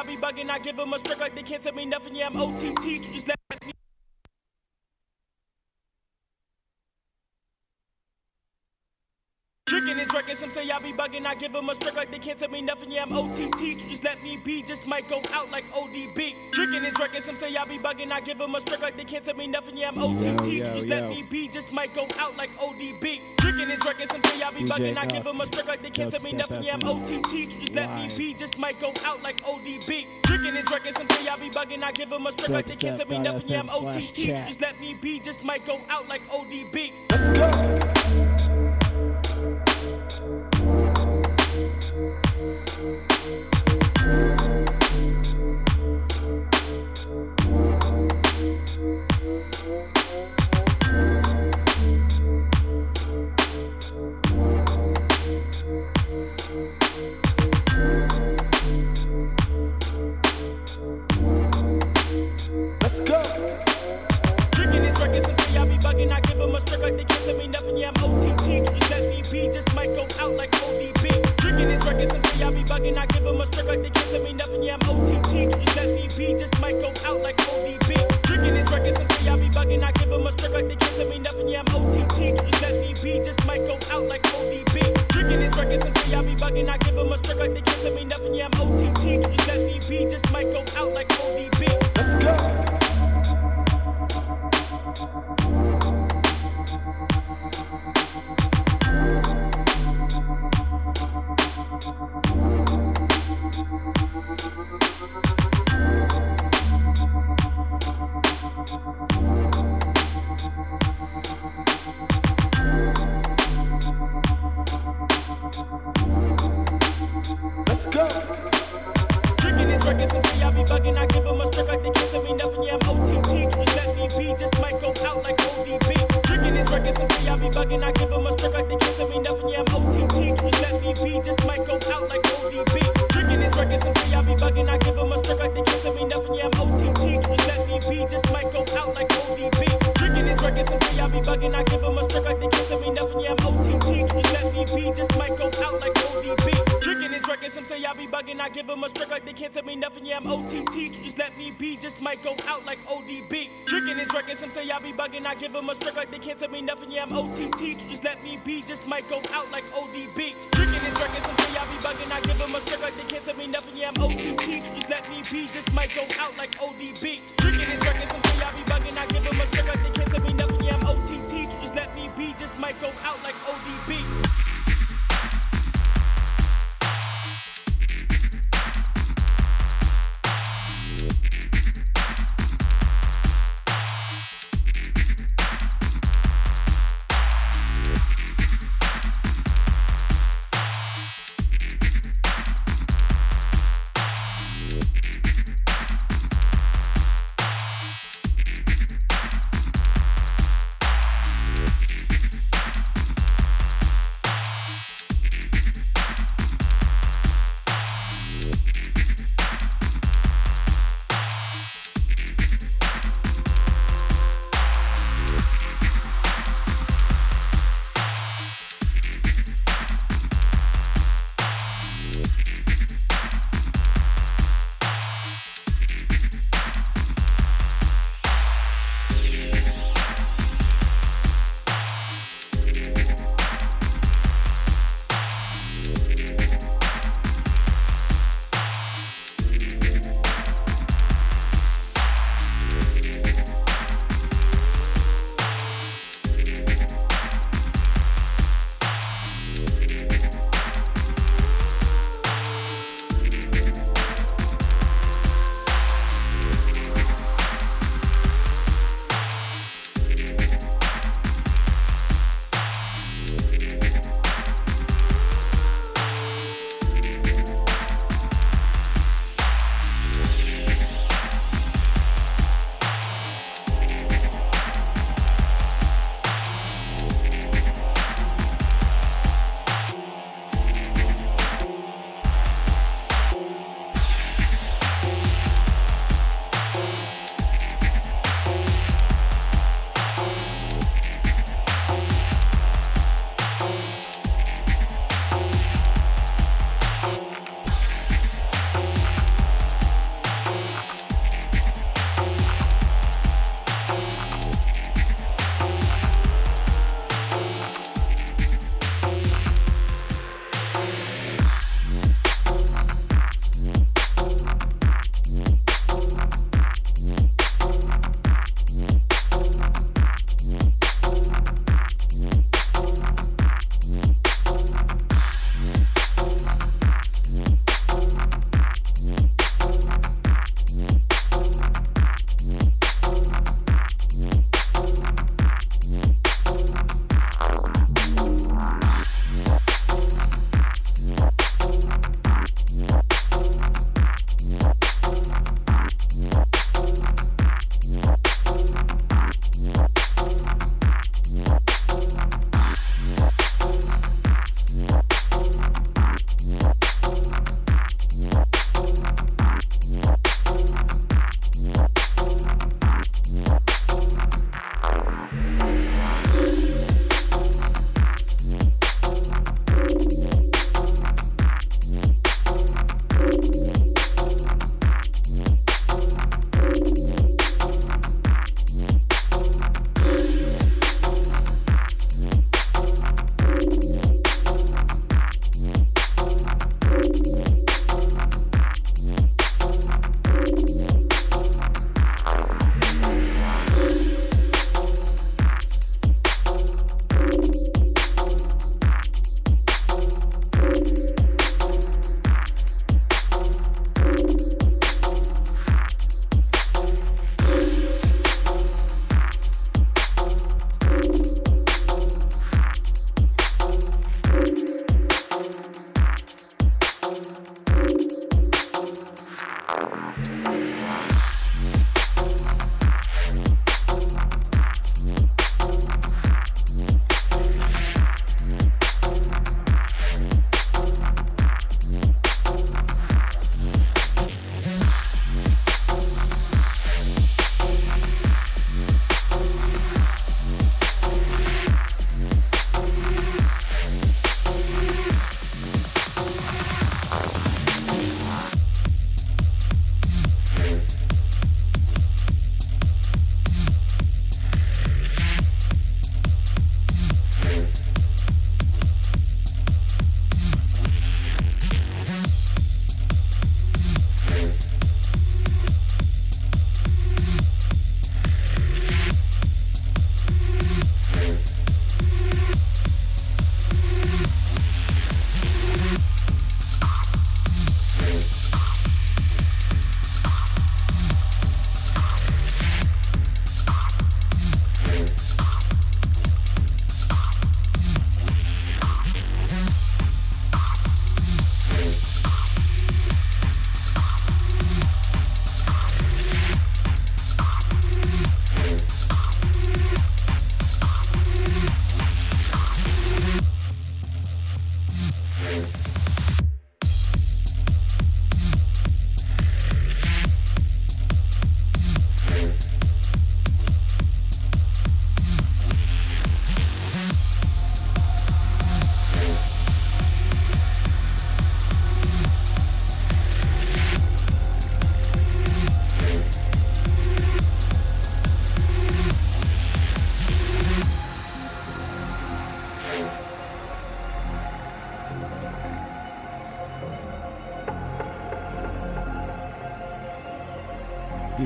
I be bugging. I give them a stroke like they can't tell me nothing. Yeah, I'm OTT. So just let me. Drinking and drinking, say I be bugging. I give them a stroke like they can't tell me nothing. Yeah, I'm OTT. So just let me be. Just might go out like ODB. Drinking and drinking, some say I be bugging. I give them a stroke like they can't tell me nothing. Yeah, I'm OTT. Yo, so yo, just yo. let me be. Just might go out like ODB. Drinking and drinking, some say I be bugging. I give them a stroke like they can't tell me nothing. Yeah, I'm. OTT. So just let me be. Just might go out like ODB. Drinking and drinking, some say I be bugging. I give them a stroke like they can't tell me nothing. Yeah, I'm OTT. So just let me be. Just might go out like ODB. Drinking I give them a stroke like they can't tell me nothing. Yeah, I'm OTT. Just let me be. Just might go out like ODB. Drinking and drinking, some say I be bugging. I give them a stroke like they can't tell me nothing. Yeah, I'm OTT. Just let me be. Just might go out like ODB. Drinking and drinking, some say I be bugging. I give them a stroke like they can't tell me nothing. Yeah, I'm OTT. Just let me be. Just might go out like ODB. Drinking and drinking, some be. Just might go out like ODB. Drinking and drinking, some say I be bugging. I give them a stroke like they can't tell me nothing. Yeah, I'm OTT. Just let me be. Just might go out like ODB. Drinking and drinking, some say I be bugging. I give them a stroke like they can't tell me nothing. Yeah, I'm OTT. Just let me be. Just might go out like ODB. Drinking and drinking, some say I be bugging. I give them a stroke like they can't tell me nothing. Yeah, I'm OTT. Just let me be. Just might go out like ODB. Drinking and drinking, some say I be bugging. I give them a stroke like they can't tell me nothing. Yeah, I'm OTT. Just let me be. Just might go out like ODB. Drinking and drinking, some say I be bugging. I give them a stroke like they can't tell me nothing. Yeah, I'm OTT. So just let me be. Just might go out like ODB. Drinking and drinking, some say I be bugging. I give them a stroke like they can't tell me nothing. Yeah, I'm OTT. So just let me be. Just might go out like ODB. Drinking and drinking, some say I be bugging. I give them a stroke like they can't tell me nothing. Yeah, I'm OTT. So just let me be. Just might go out like ODB.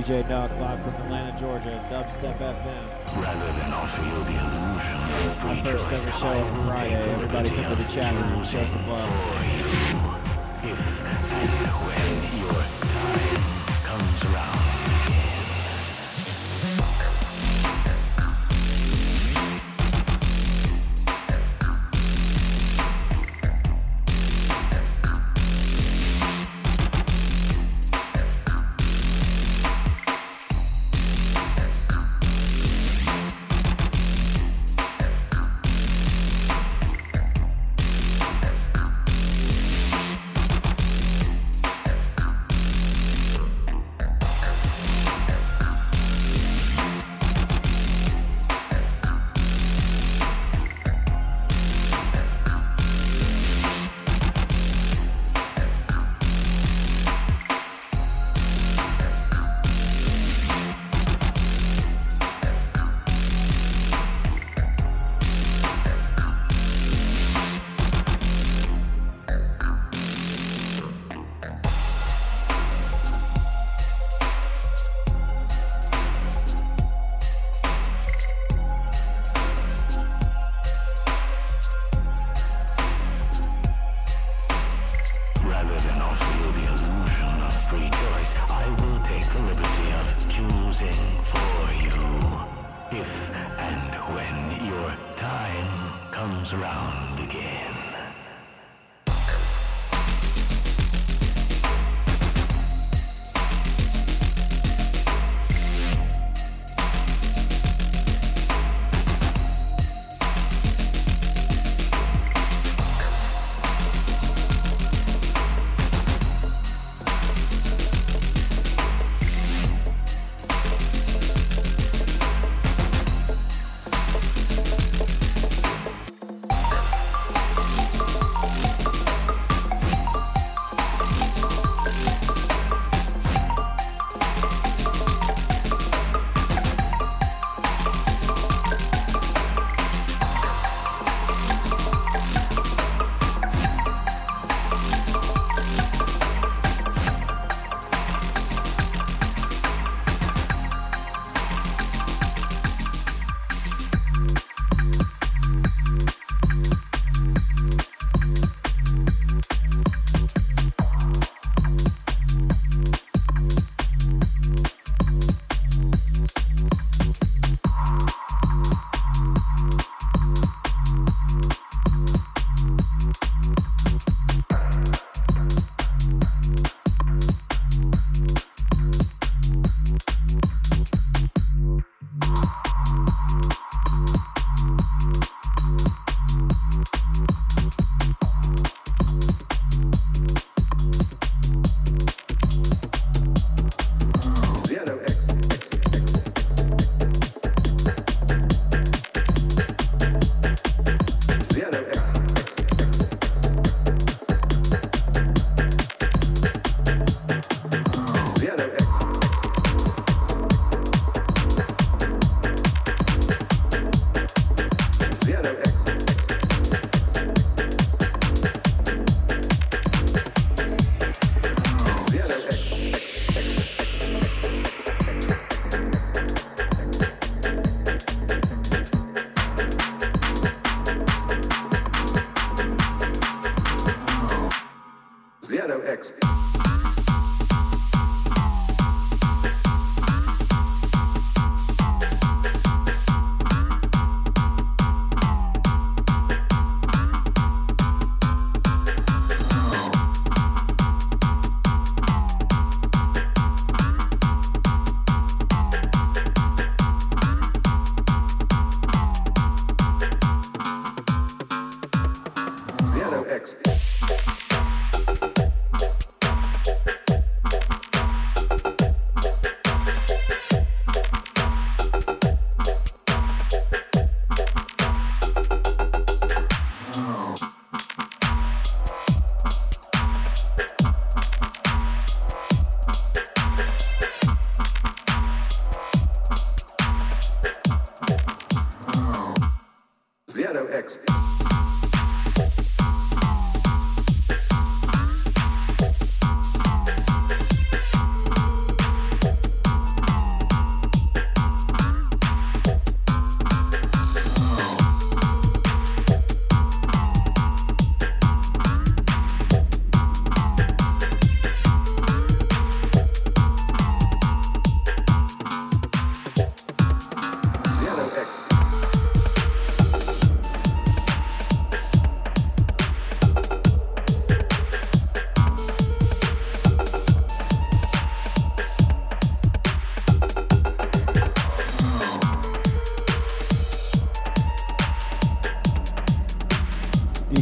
DJ Duck live from Atlanta, Georgia, Dubstep FM. Rather than offer you the illusion of free My first ever show on Friday. Everybody come to the chat room, show some love.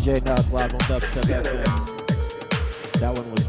DJ Nuck live on Dubstep FM. That one was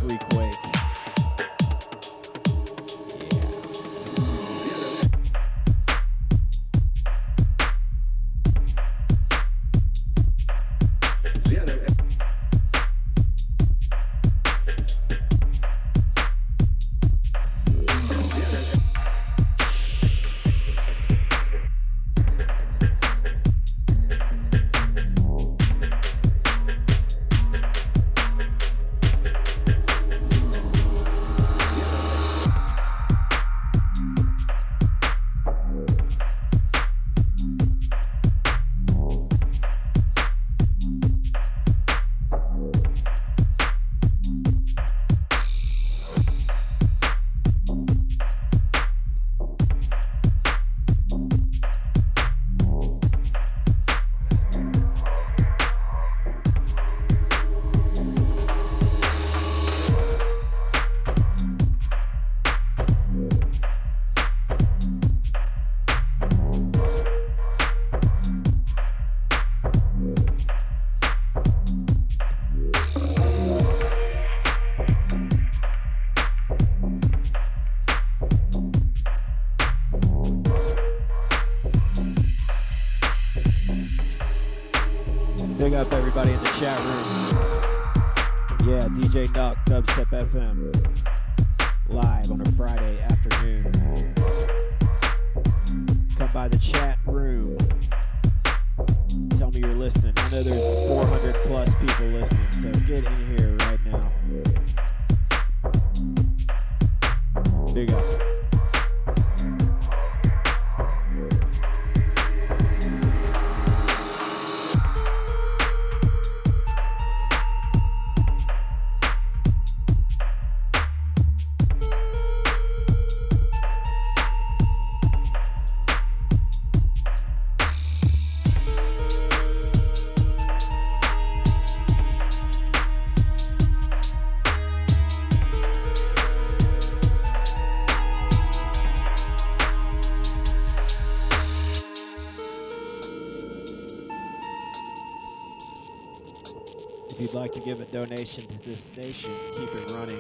Requake. give a donation to this station, keep it running,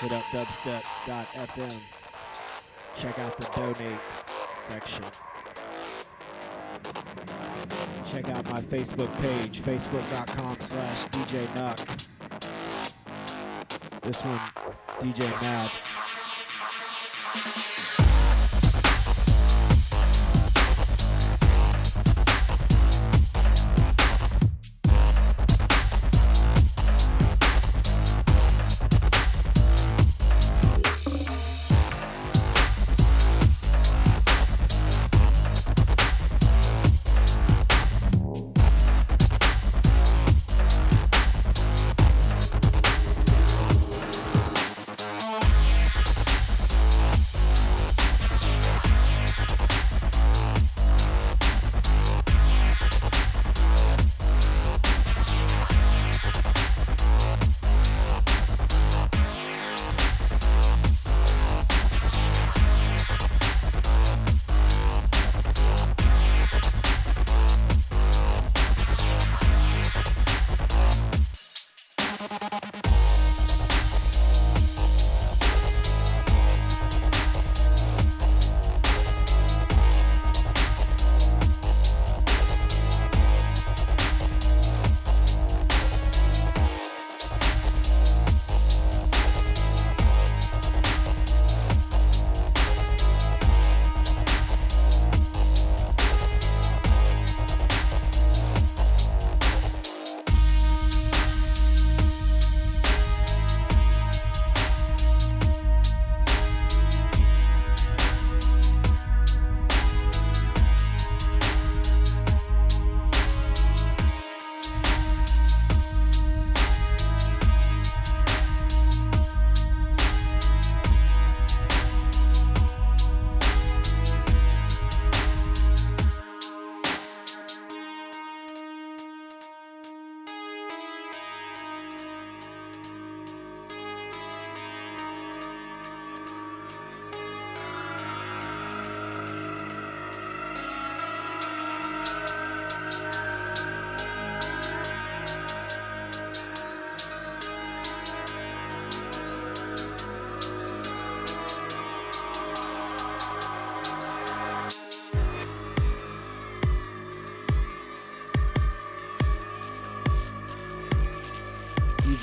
hit up dubstep.fm. Check out the donate section. Check out my Facebook page, facebook.com slash DJ Nuck. This one, DJ Mad.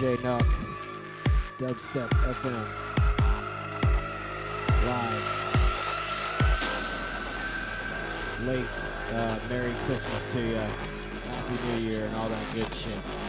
DJ Nook, Dubstep FM, live, late. Uh, Merry Christmas to you, Happy New Year, and all that good shit.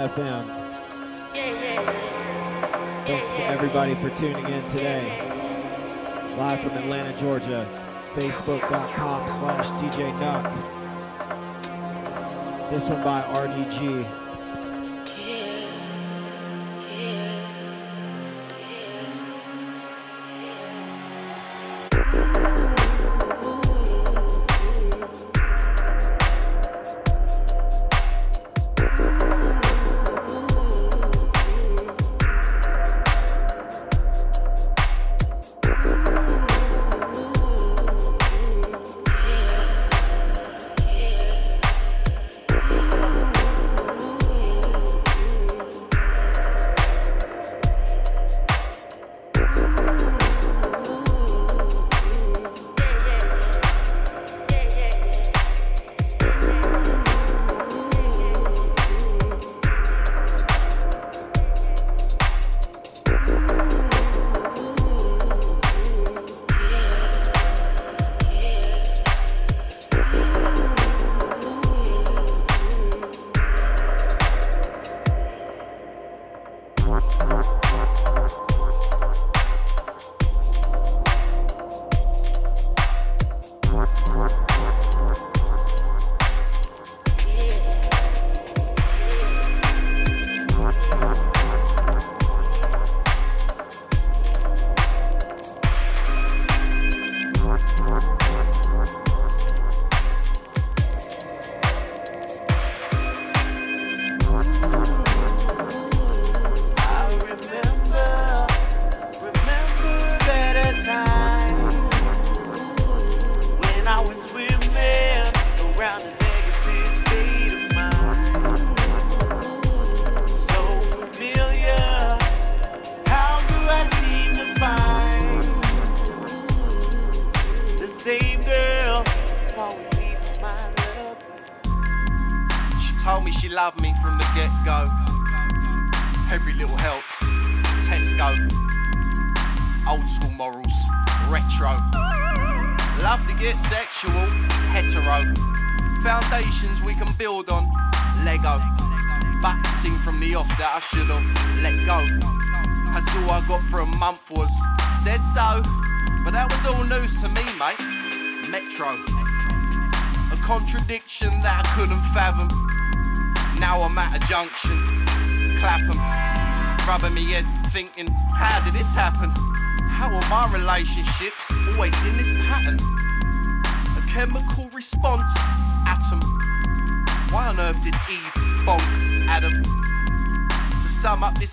FM. Thanks to everybody for tuning in today. Live from Atlanta, Georgia. Facebook.com slash DJ. This one by RDG.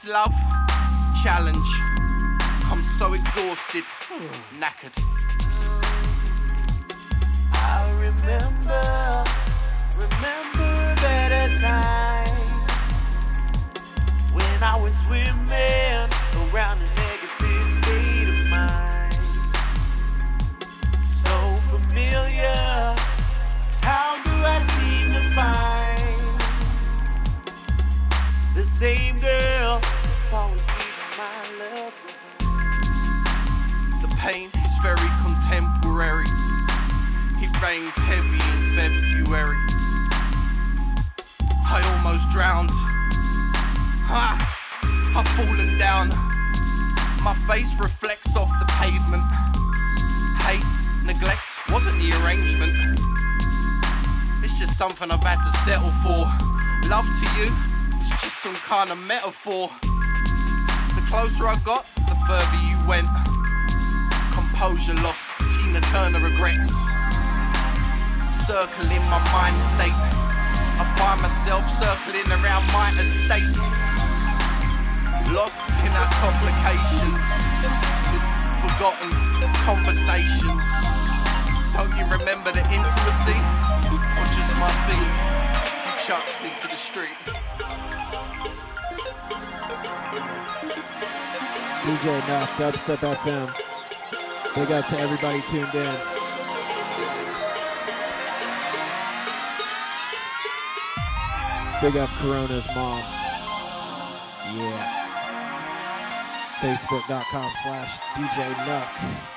Love challenge. I'm so exhausted, knackered. I remember, remember better times when I was swimming around a negative the same girl? The pain is very contemporary. It rained heavy in February. I almost drowned. Ha! I've fallen down. My face reflects off the pavement. Hate, neglect wasn't the arrangement. It's just something I've had to settle for. Love to you, it's some kind of metaphor The closer I got, the further you went. Composure lost, Tina Turner regrets. Circling my mind state, I find myself circling around my estate. Lost in our complications, forgotten conversations. Don't you remember the intimacy? Or just my things, chucked me to the Street. DJ Nuff, Dubstep FM. Big up to everybody tuned in. Big up Corona's mom. Yeah. Facebook.com slash DJ Nuck.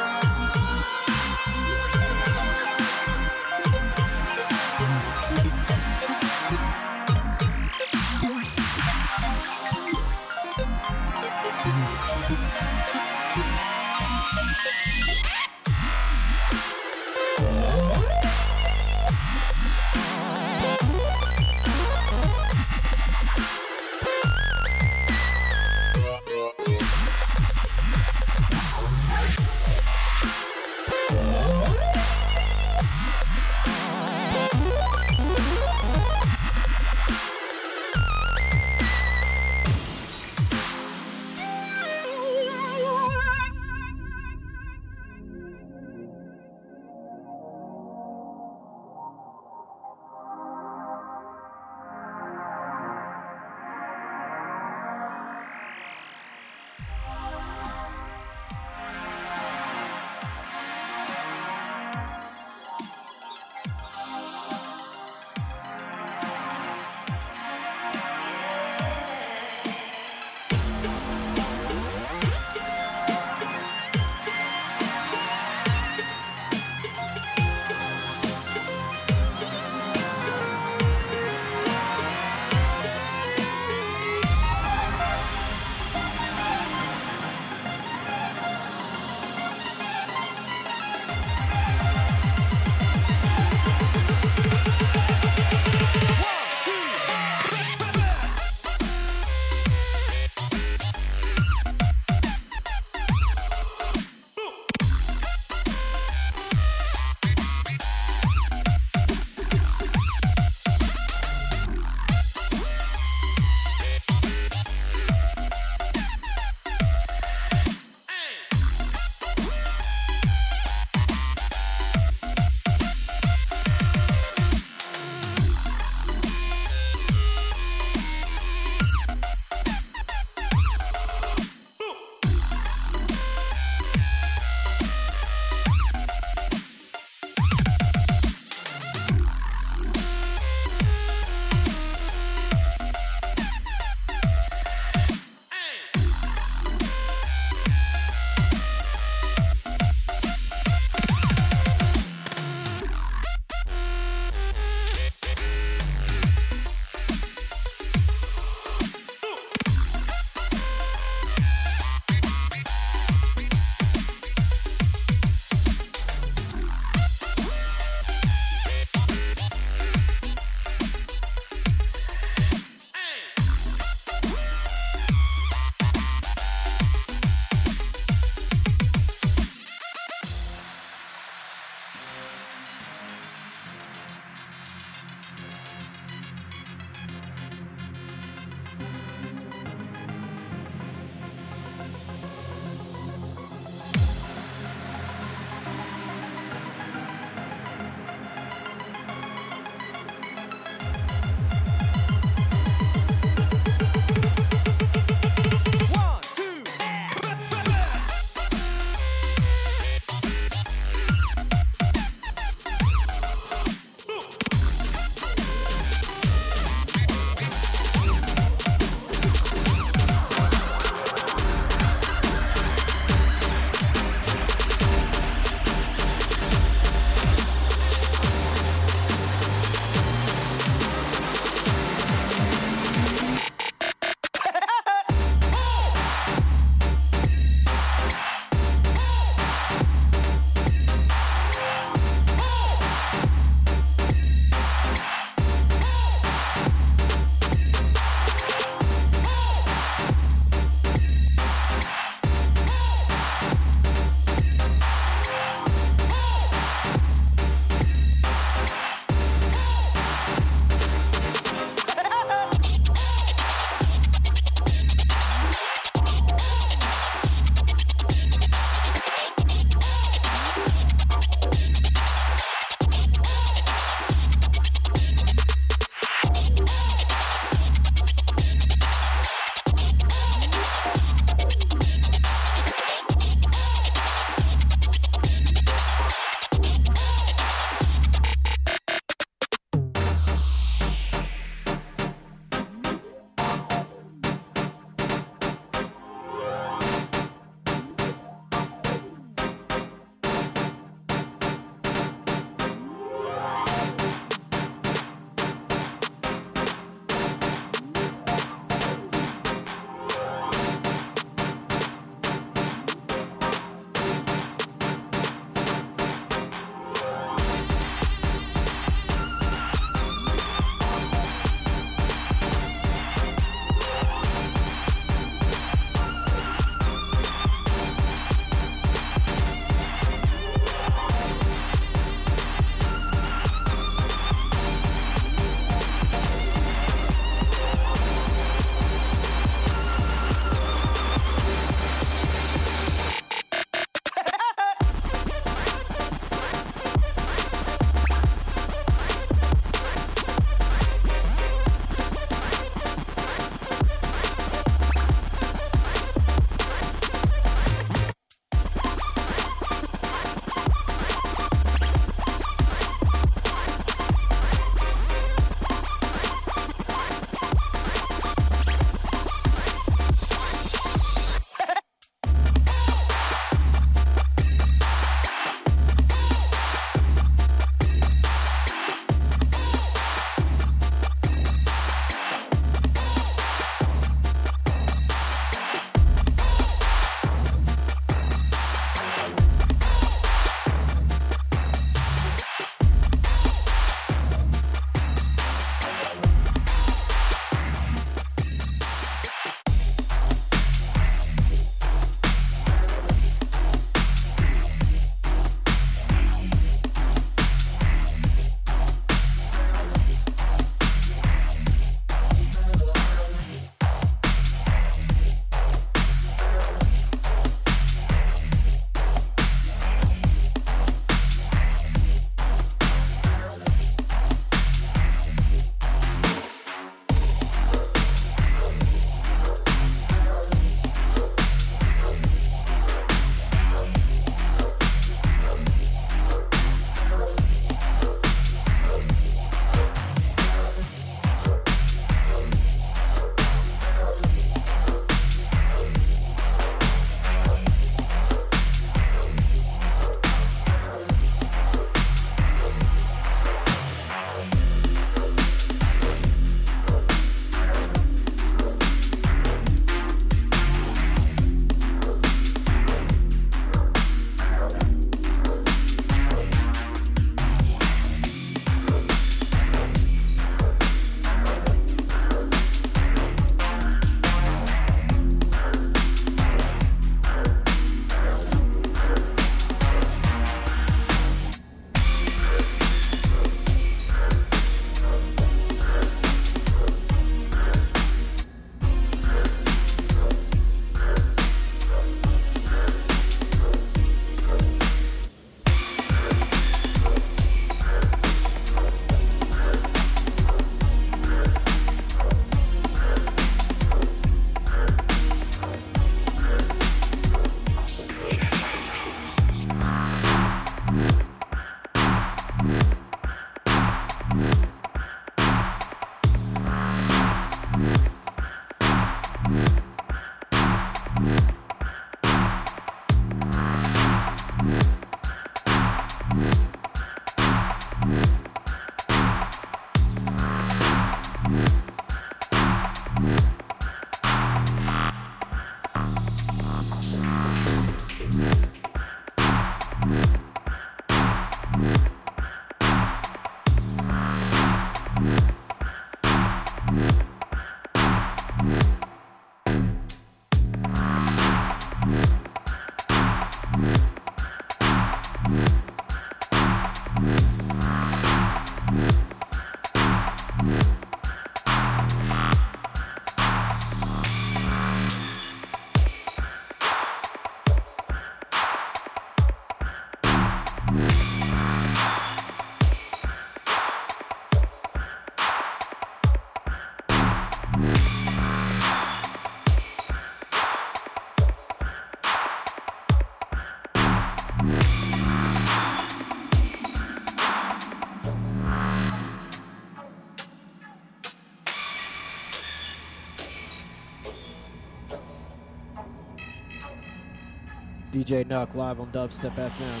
DJ Nuck live on Dubstep FM.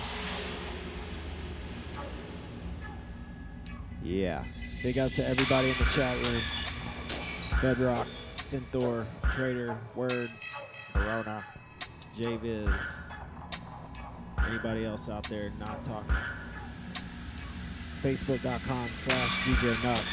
Yeah. Big up to everybody in the chat room. Bedrock, Synthor, Trader, Word, Corona, JViz. Anybody else out there not talking? Facebook.com slash DJ Nuck.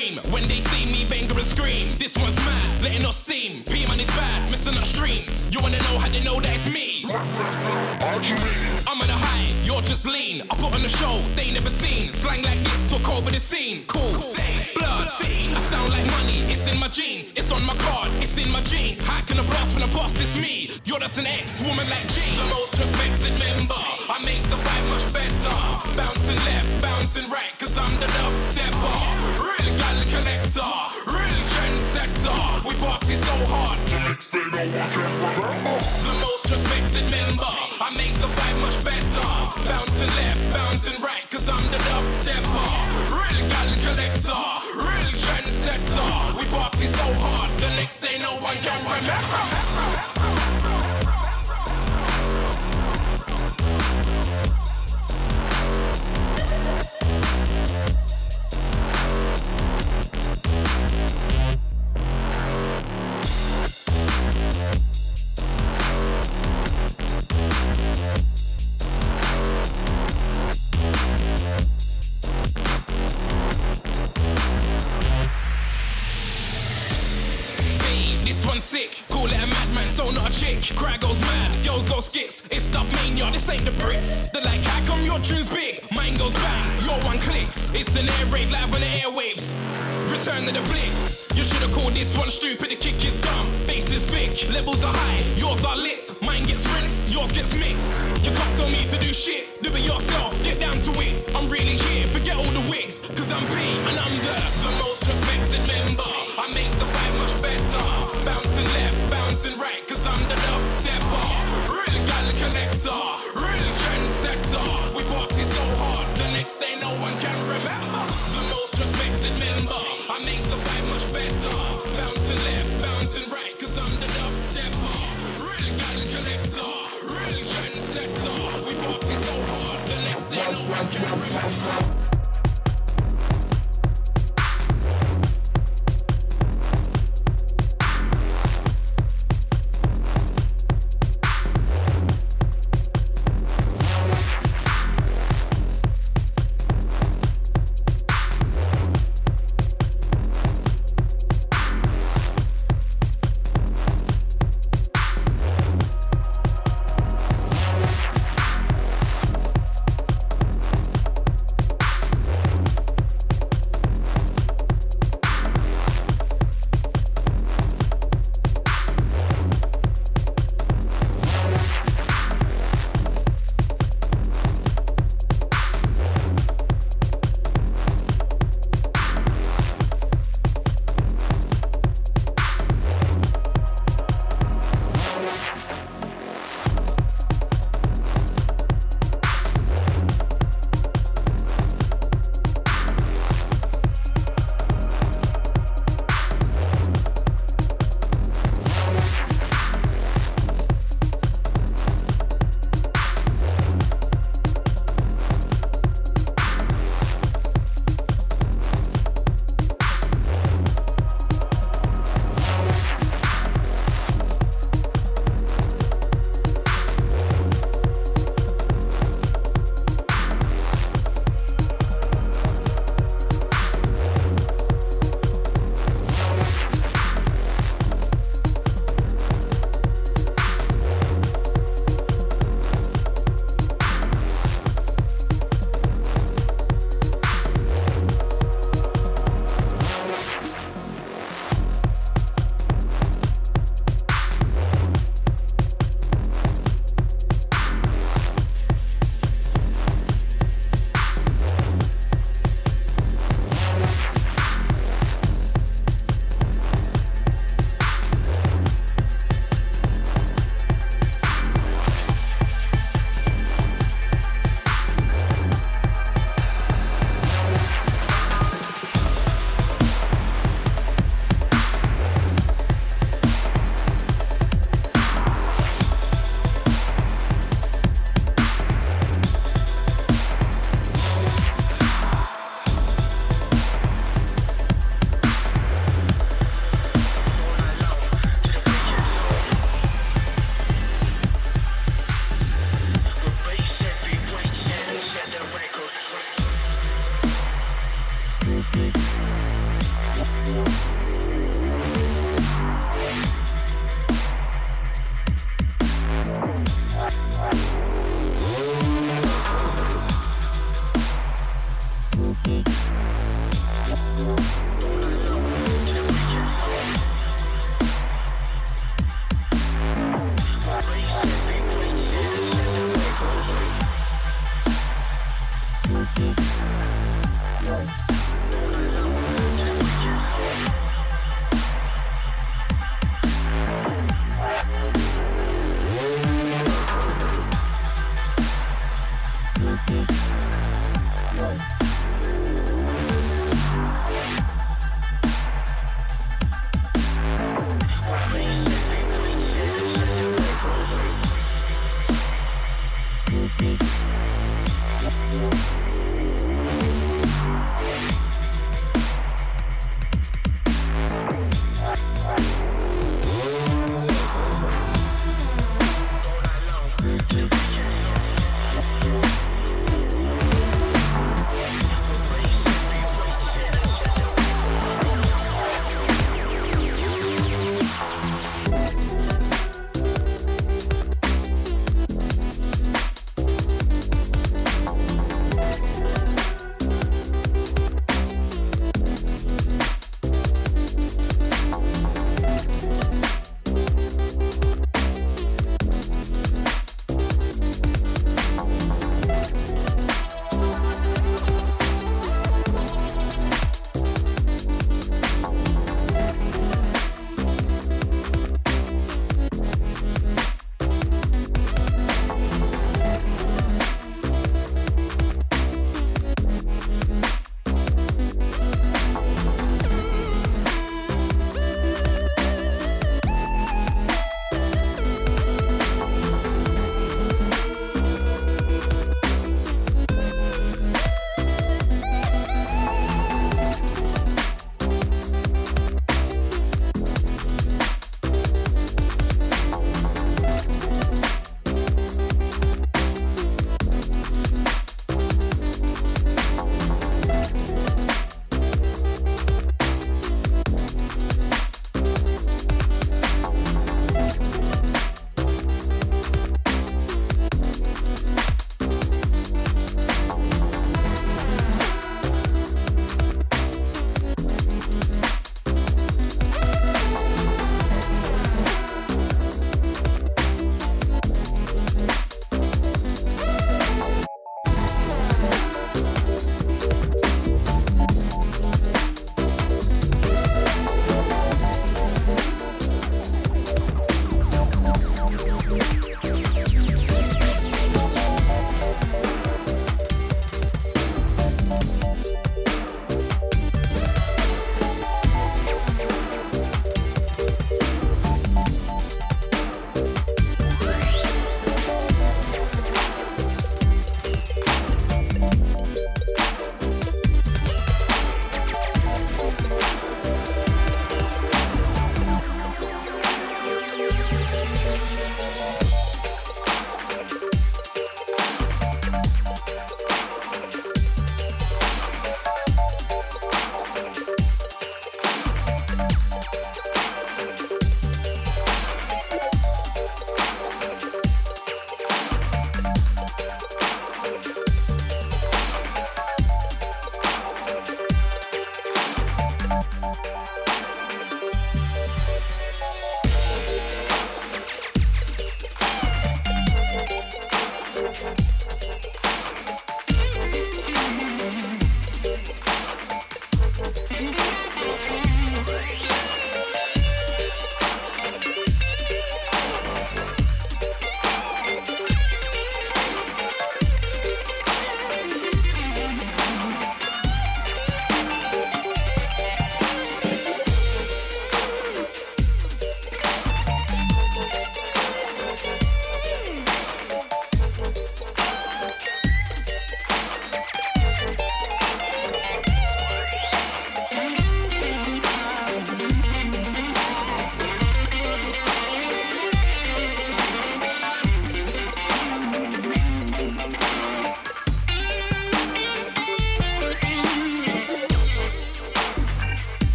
dream. When they see me, banger and scream. This one's mad, letting off steam. P man is bad, messing up streams. You wanna know how they know that it's me? I'm at a high, you're just lean. I put on a show they never seen. Slang like this took over the scene. Cool, blood, I sound like money. It's in my jeans, it's on my card, it's in my jeans. How can I blast when I boss is me? You're just an ex woman like jeans. they know I can't remember. The most respected member. I make the vibe much better. Bouncing left, bouncing right, cause I'm the dubstepper. Real gal collector, real trendsetter. We party so hard, the next day no one can remember. bitch. Cry goes mad, girls go skits. It's the mania, this ain't the Brits. They're like, how come your tune's big? Mine goes bang, your one clicks. It's an air raid, live on the airwaves. Return to the blitz. You should have called this one stupid, the kick is dumb. Bass is thick, levels are high, yours are lit. Mine gets rinsed, yours gets mixed. You can't tell me to do shit, do it yourself, get down to it. I'm really here, forget all the wigs, cause I'm P and I'm the, the most respected member. I make the vibe much better. Bouncing left, bouncing right the love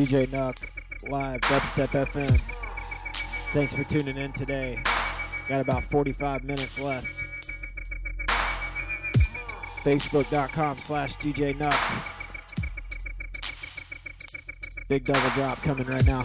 DJ Nuck, live, Dubstep FM. Thanks for tuning in today. Got about 45 minutes left. Facebook.com slash DJ Nuck. Big double drop coming right now.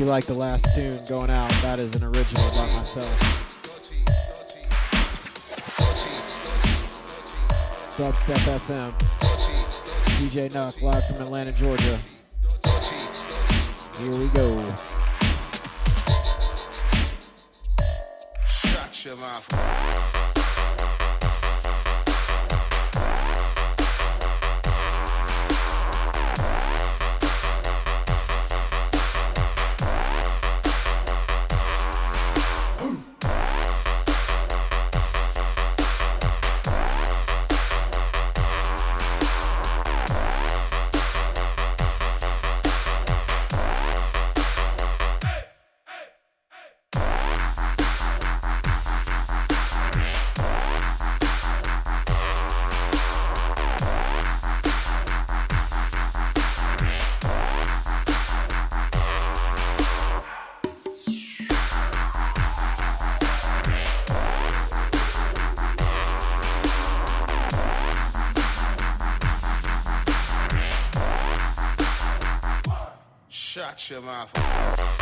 You like the last tune going out, that is an original by myself. Dubstep FM. DJ Nuck live from Atlanta, Georgia. Here we go. Your mouth.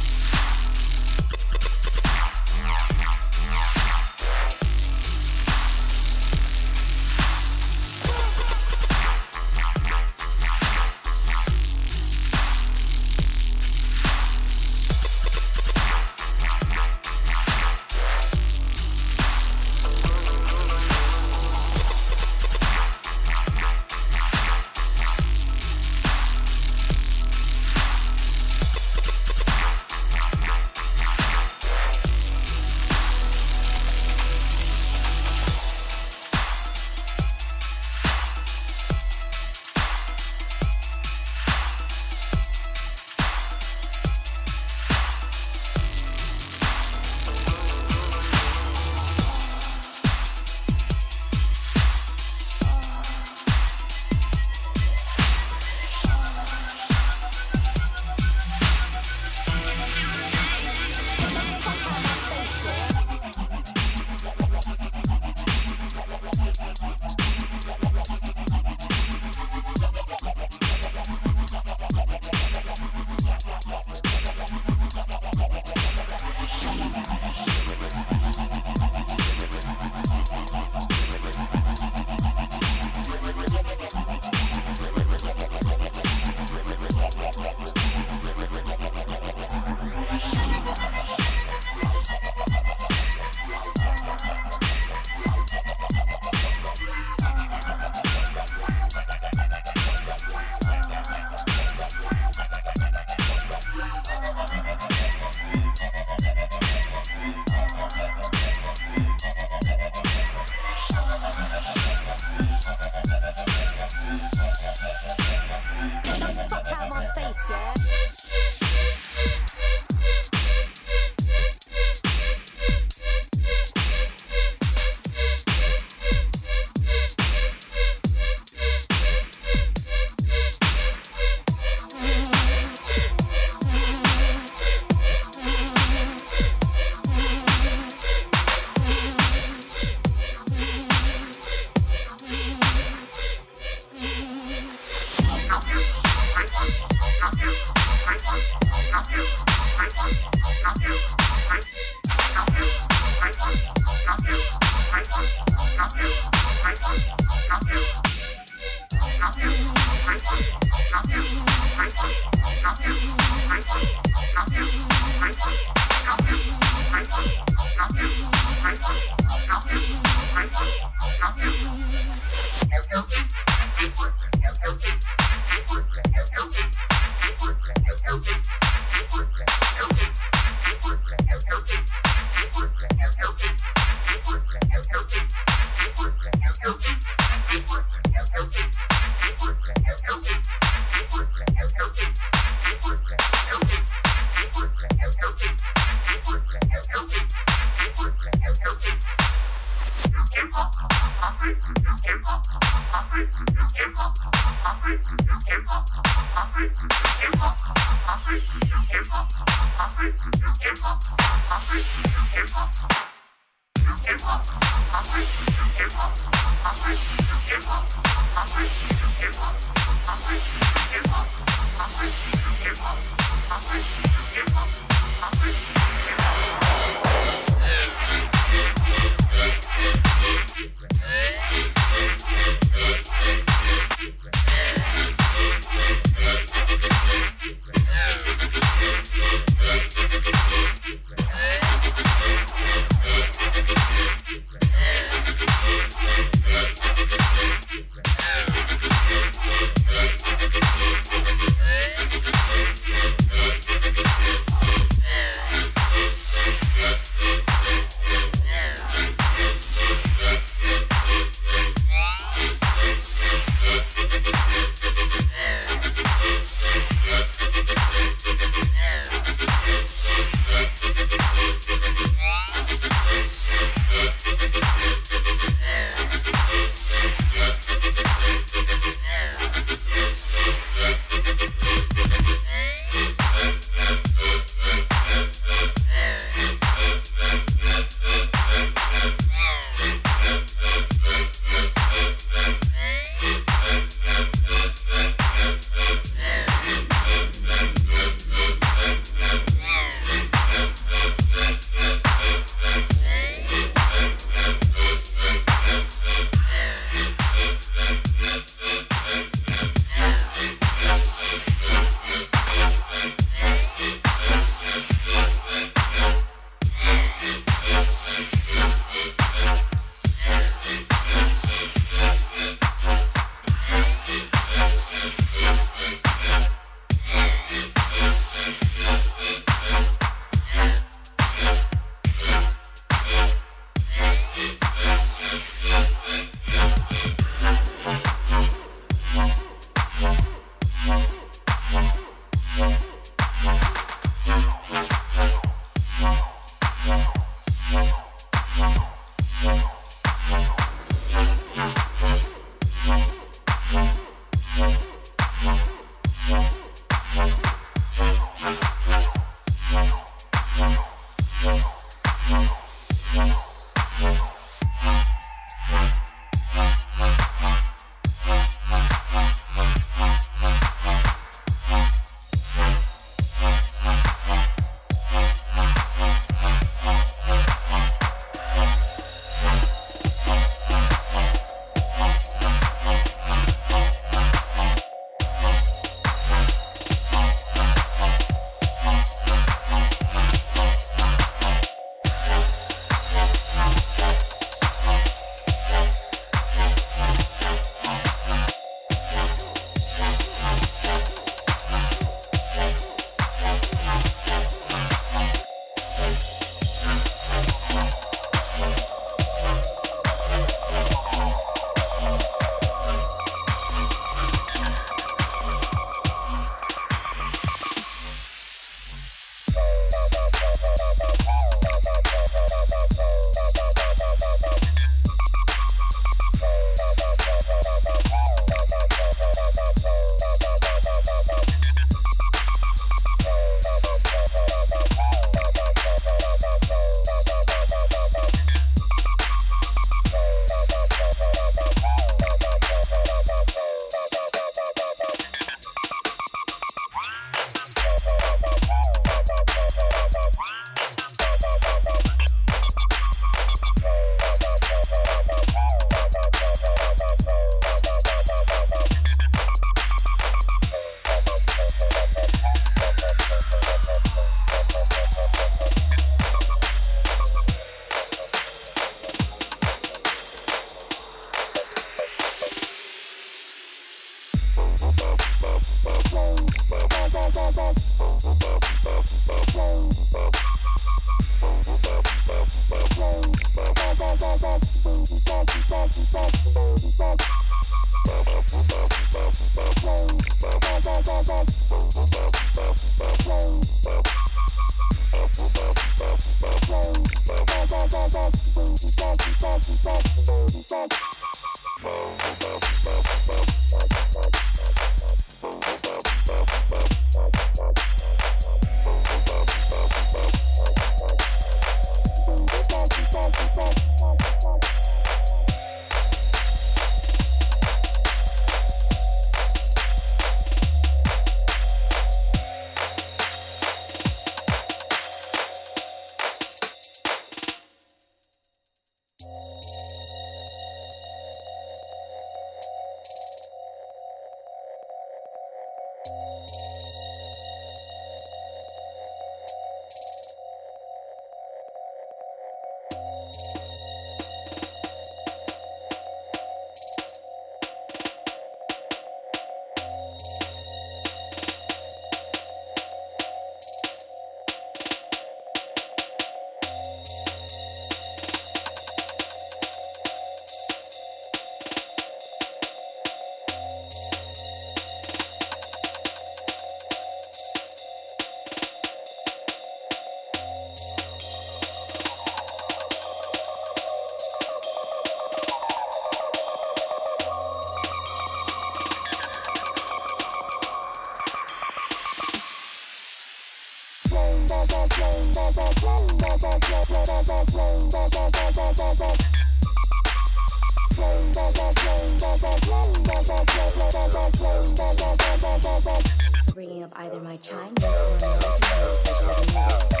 Bringing up either my Chinese or my American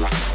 ます。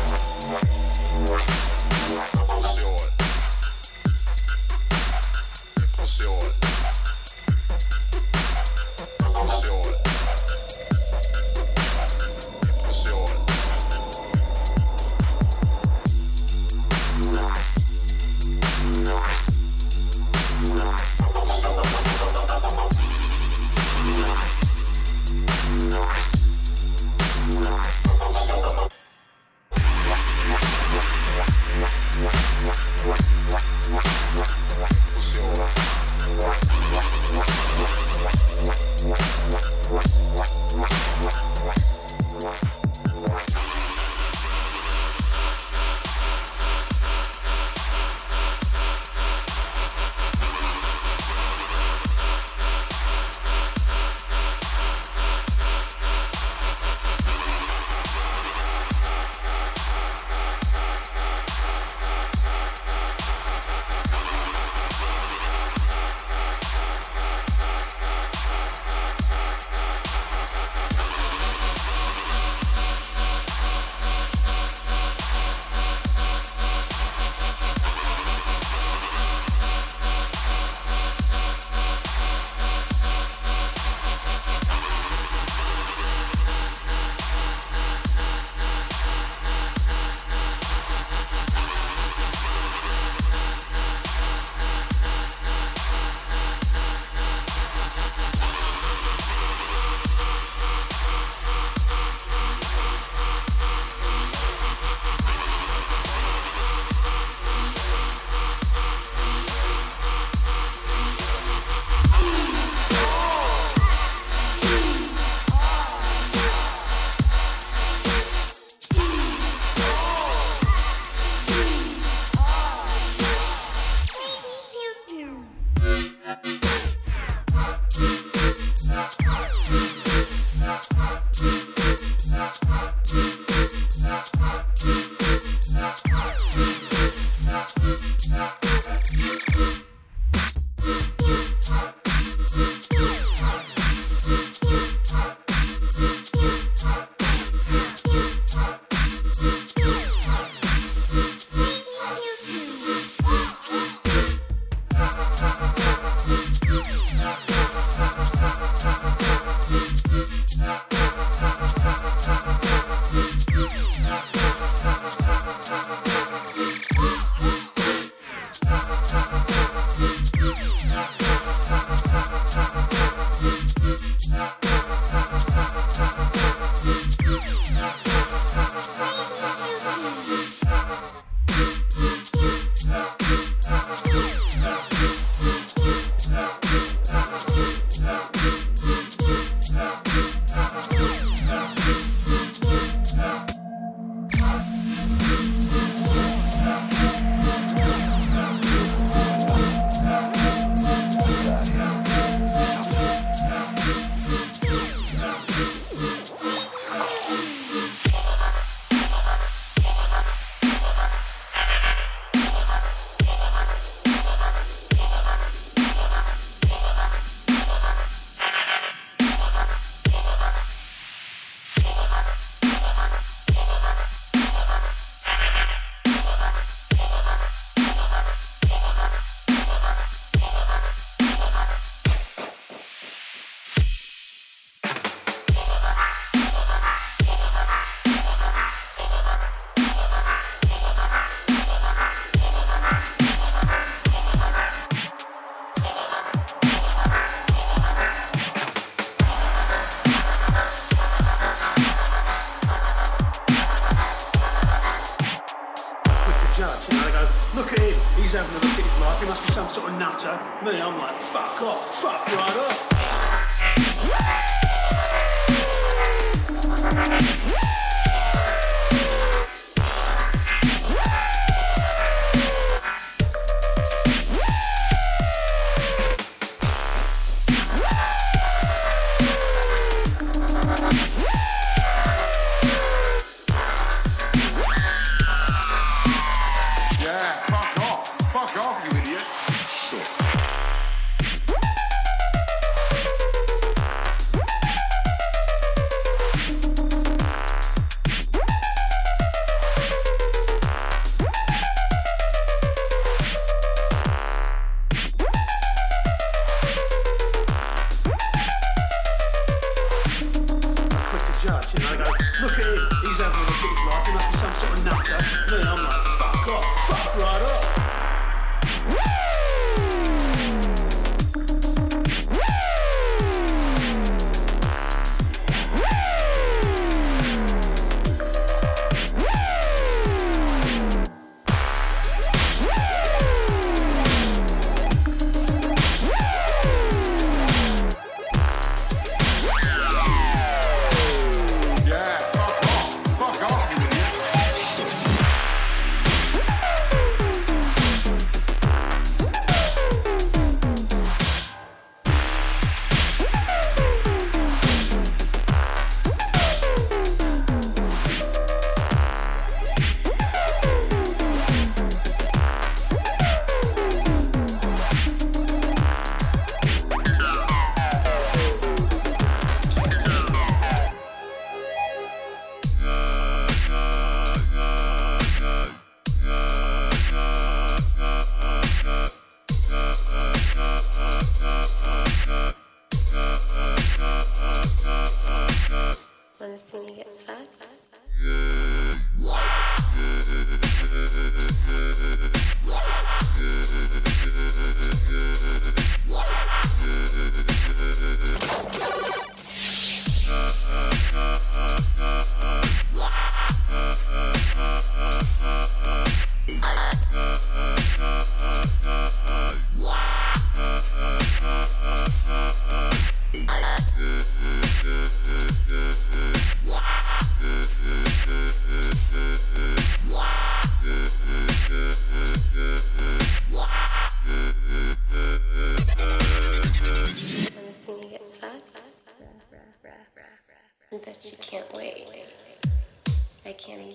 can't you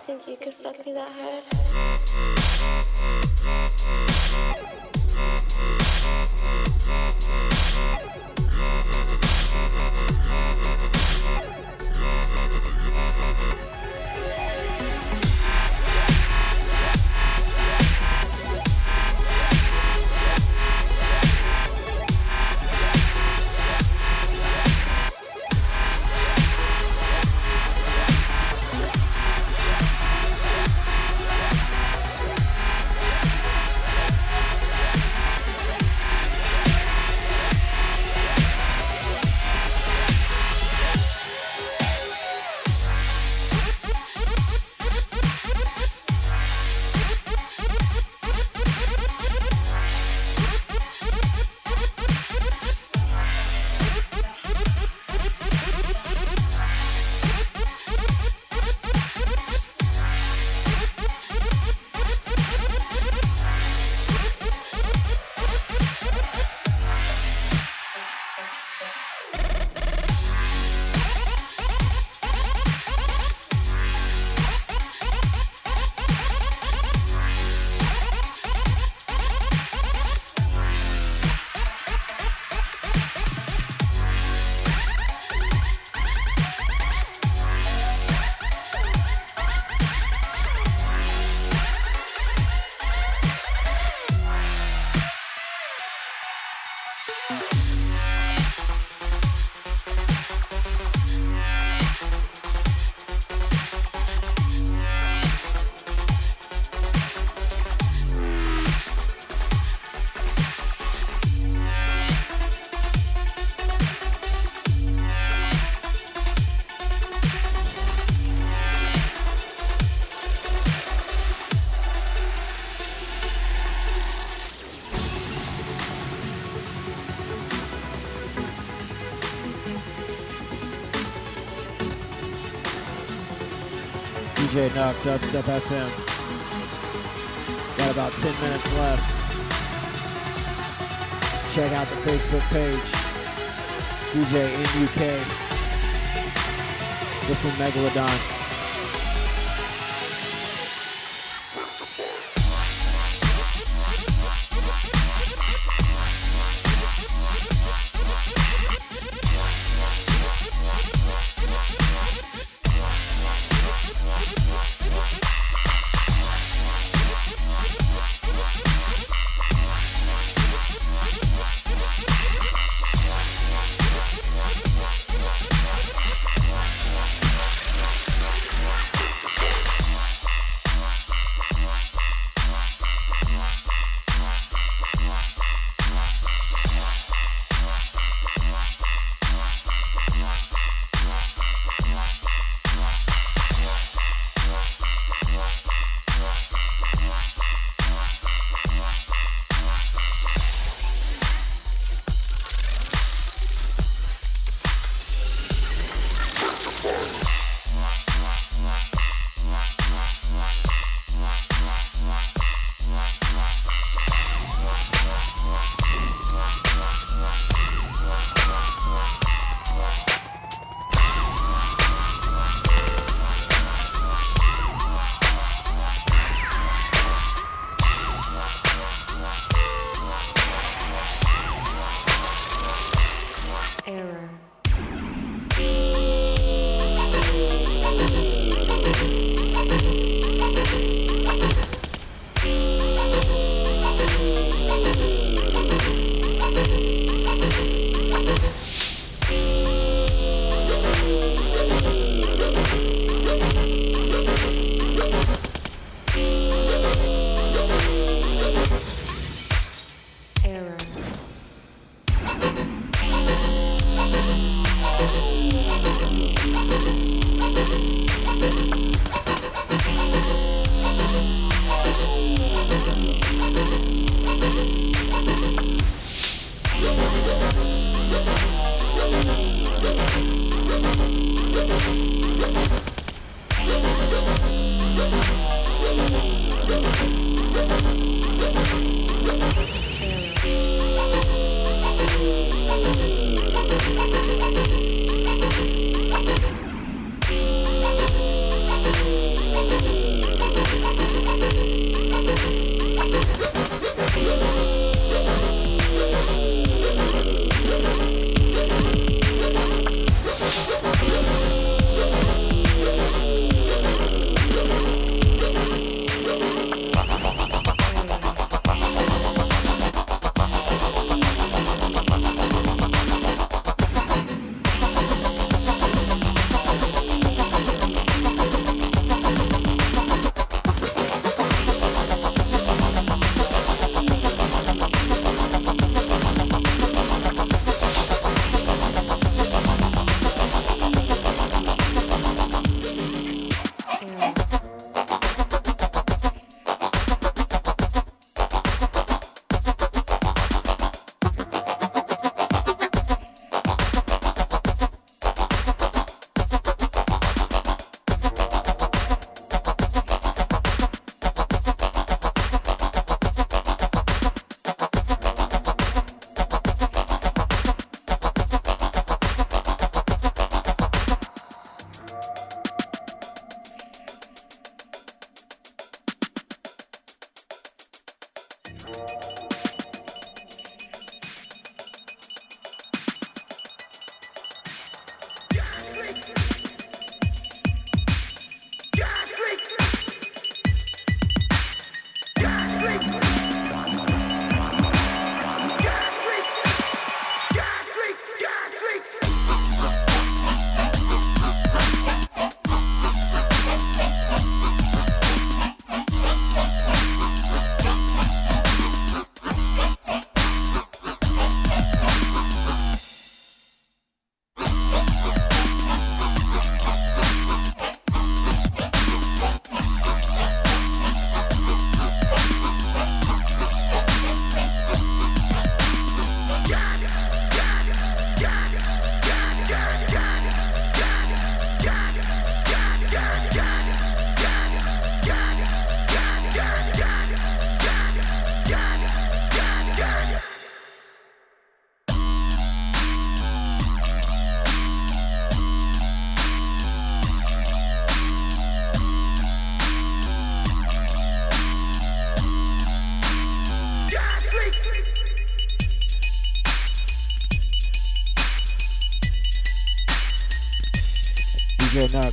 think you could fuck me that hard? DJ Nuck, Dubstep FM. Got about 10 minutes left. Check out the Facebook page, DJ in UK. This one, Megalodon.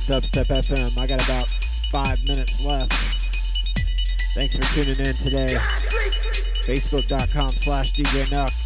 Dubstep FM. I got about five minutes left. Thanks for tuning in today. Facebook.com slash DJ Nuk.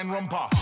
Baseline rumba.